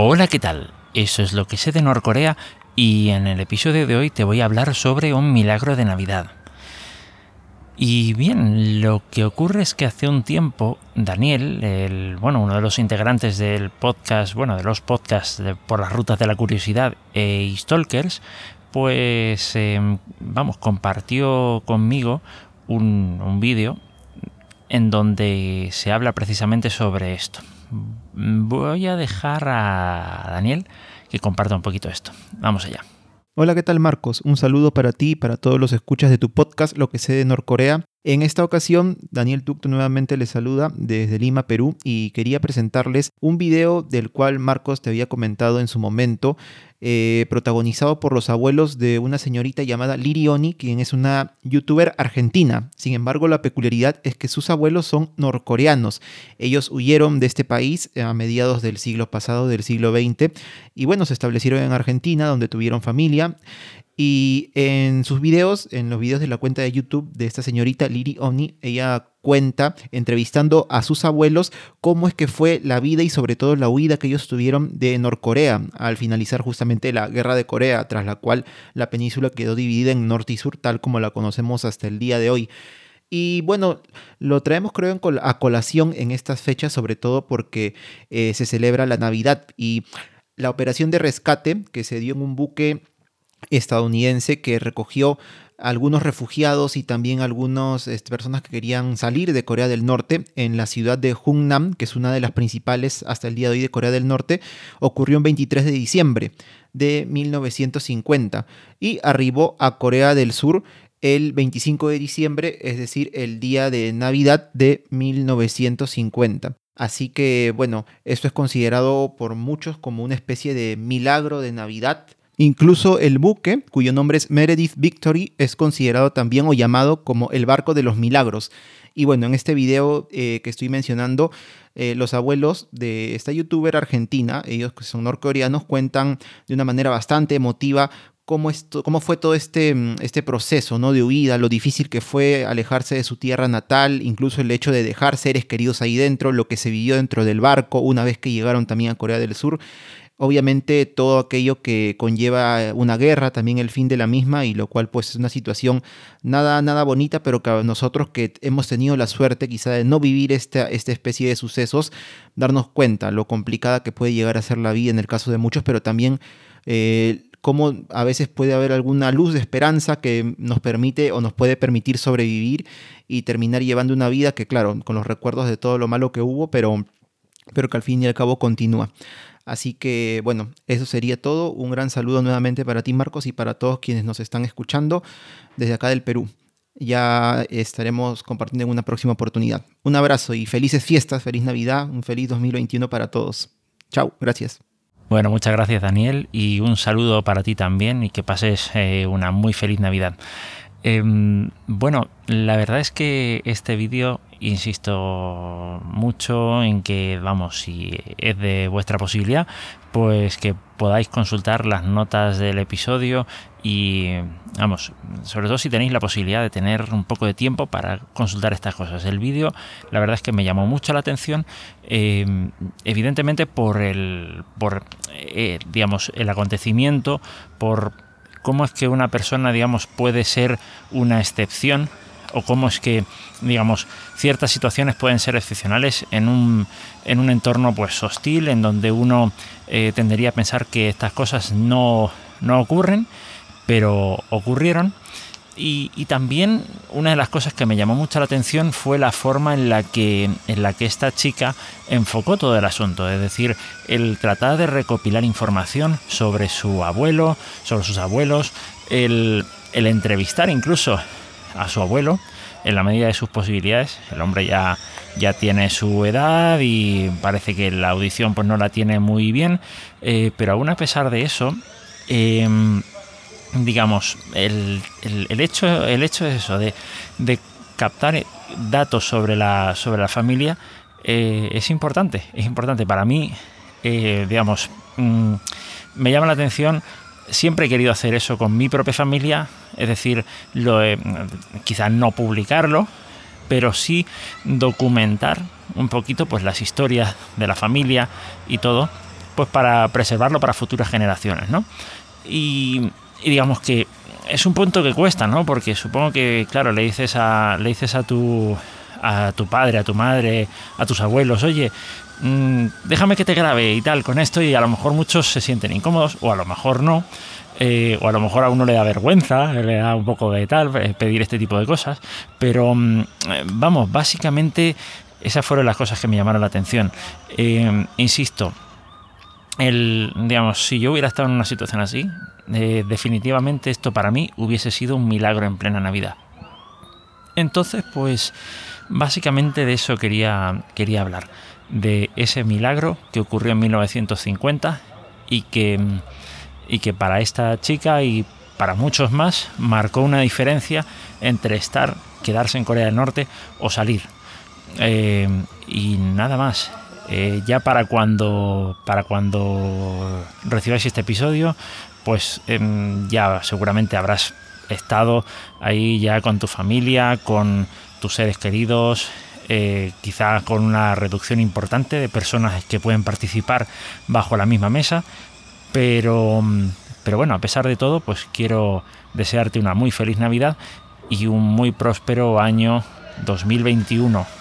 Hola, ¿qué tal? Eso es lo que sé de Norcorea y en el episodio de hoy te voy a hablar sobre un milagro de Navidad. Y bien, lo que ocurre es que hace un tiempo Daniel, el, bueno, uno de los integrantes del podcast, bueno, de los podcasts por las rutas de la curiosidad e Stalkers, pues em, vamos, compartió conmigo un, un vídeo en donde se habla precisamente sobre esto. Voy a dejar a Daniel que comparta un poquito esto. Vamos allá. Hola, ¿qué tal Marcos? Un saludo para ti y para todos los escuchas de tu podcast, Lo que sé de Norcorea. En esta ocasión, Daniel Tucto nuevamente les saluda desde Lima, Perú, y quería presentarles un video del cual Marcos te había comentado en su momento, eh, protagonizado por los abuelos de una señorita llamada Lirioni, quien es una youtuber argentina. Sin embargo, la peculiaridad es que sus abuelos son norcoreanos. Ellos huyeron de este país a mediados del siglo pasado, del siglo XX, y bueno, se establecieron en Argentina, donde tuvieron familia. Y en sus videos, en los videos de la cuenta de YouTube de esta señorita Liri Oni, ella cuenta, entrevistando a sus abuelos, cómo es que fue la vida y sobre todo la huida que ellos tuvieron de Norcorea al finalizar justamente la guerra de Corea, tras la cual la península quedó dividida en norte y sur, tal como la conocemos hasta el día de hoy. Y bueno, lo traemos creo a colación en estas fechas, sobre todo porque eh, se celebra la Navidad y la operación de rescate que se dio en un buque estadounidense que recogió algunos refugiados y también algunas este, personas que querían salir de Corea del Norte en la ciudad de Hungnam, que es una de las principales hasta el día de hoy de Corea del Norte, ocurrió el 23 de diciembre de 1950 y arribó a Corea del Sur el 25 de diciembre, es decir, el día de Navidad de 1950. Así que bueno, esto es considerado por muchos como una especie de milagro de Navidad Incluso el buque, cuyo nombre es Meredith Victory, es considerado también o llamado como el barco de los milagros. Y bueno, en este video eh, que estoy mencionando, eh, los abuelos de esta youtuber argentina, ellos que son norcoreanos, cuentan de una manera bastante emotiva cómo, fue todo este, mm, este proceso ¿no? de huida, lo difícil que fue alejarse de su tierra natal, incluso el hecho de dejar seres queridos ahí dentro, lo que se vivió dentro del barco una vez que llegaron también a Corea del Sur. Obviamente todo aquello que conlleva una guerra, también el fin de la misma, y lo cual pues es una situación nada, nada bonita, pero que nosotros que hemos tenido la suerte quizá de no vivir esta, esta especie de sucesos, darnos cuenta lo complicada que puede llegar a ser la vida en el caso de muchos, pero también eh, cómo a veces puede haber alguna luz de esperanza que nos permite o nos puede permitir sobrevivir y terminar llevando una vida que claro, con los recuerdos de todo lo malo que hubo, pero, pero que al fin y al cabo continúa. Así que bueno, eso sería todo. Un gran saludo nuevamente para ti Marcos y para todos quienes nos están escuchando desde acá del Perú. Ya estaremos compartiendo en una próxima oportunidad. Un abrazo y felices fiestas, feliz Navidad, un feliz 2021 para todos. Chao, gracias. Bueno, muchas gracias Daniel y un saludo para ti también y que pases eh, una muy feliz Navidad. Em, bueno, la verdad es que este vídeo, insisto mucho en que, vamos, si es de vuestra posibilidad, pues que podáis consultar las notas del episodio y, vamos, sobre todo si tenéis la posibilidad de tener un poco de tiempo para consultar estas cosas. El vídeo, la verdad es que me llamó mucho la atención, em, evidentemente por el, por, eh, digamos, el acontecimiento, por cómo es que una persona, digamos, puede ser una excepción o cómo es que, digamos, ciertas situaciones pueden ser excepcionales en un, en un entorno pues hostil, en donde uno eh, tendería a pensar que estas cosas no, no ocurren, pero ocurrieron y, también una de las cosas que me llamó mucho la atención fue la forma en la que, en la que esta chica enfocó todo el asunto, es decir, el tratar de recopilar información sobre su abuelo, sobre sus abuelos, el, entrevistar incluso a su abuelo en la medida de sus posibilidades. El hombre ya, ya tiene su edad y parece que la audición pues no la tiene muy bien, eh, pero aún a pesar de eso, em, digamos, el, el, hecho, el hecho es eso, de, de, captar datos sobre la, sobre la familia eh, es importante, es importante. Para mí, eh, digamos, mm, me llama la atención, siempre he querido hacer eso con mi propia familia, es decir, lo, quizás no publicarlo, pero sí documentar un poquito pues las historias de la familia y todo pues para preservarlo para futuras generaciones, ¿no? Y, digamos que es un punto que cuesta, ¿no? Porque supongo que, claro, le dices a, le dices a tu a tu padre, a tu madre, a tus abuelos, oye, mm, déjame que te grabe y tal con esto y a lo mejor muchos se sienten incómodos o a lo mejor no. Eh, o a lo mejor a uno le da vergüenza, le da un poco de tal, eh, pedir este tipo de cosas, pero mm, eh, vamos, básicamente esas fueron las cosas que me llamaron la atención. insisto, el, digamos, si yo hubiera estado en una situación así, definitivamente esto para mí hubiese sido un milagro en plena Navidad. Entonces, pues básicamente de eso quería, quería hablar, de ese milagro que ocurrió en 1950 y que y que para esta chica y para muchos más marcó una diferencia entre estar, quedarse en Corea del Norte o salir. Eh, y nada más. Eh, ya para cuando para cuando recibáis este episodio, pues em, ya seguramente habrás estado ahí ya con tu familia, con tus seres queridos, eh, quizá con una reducción importante de personas que pueden participar bajo la misma mesa, pero, pero bueno, a pesar de todo, pues quiero desearte una muy feliz Navidad y un muy próspero año 2021.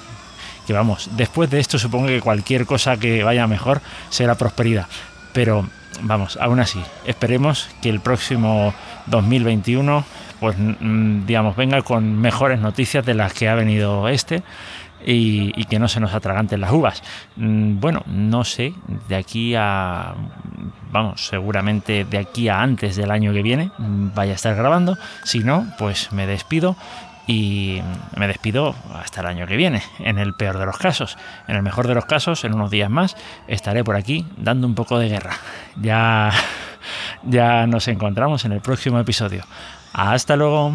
Que vamos, después de esto supongo que cualquier cosa que vaya mejor será prosperidad. Pero vamos, aún así, esperemos que el próximo 2021 pues digamos venga con mejores noticias de las que ha venido este y, que no se nos atraganten las uvas. Mm, bueno, no sé, de aquí a, vamos, seguramente de aquí a antes del año que viene mm, vaya a estar grabando. Si no, pues me despido y me despido hasta el año que viene, en el peor de los casos. En el mejor de los casos, en unos días más, estaré por aquí dando un poco de guerra. Ya, ya nos encontramos en el próximo episodio. Hasta luego.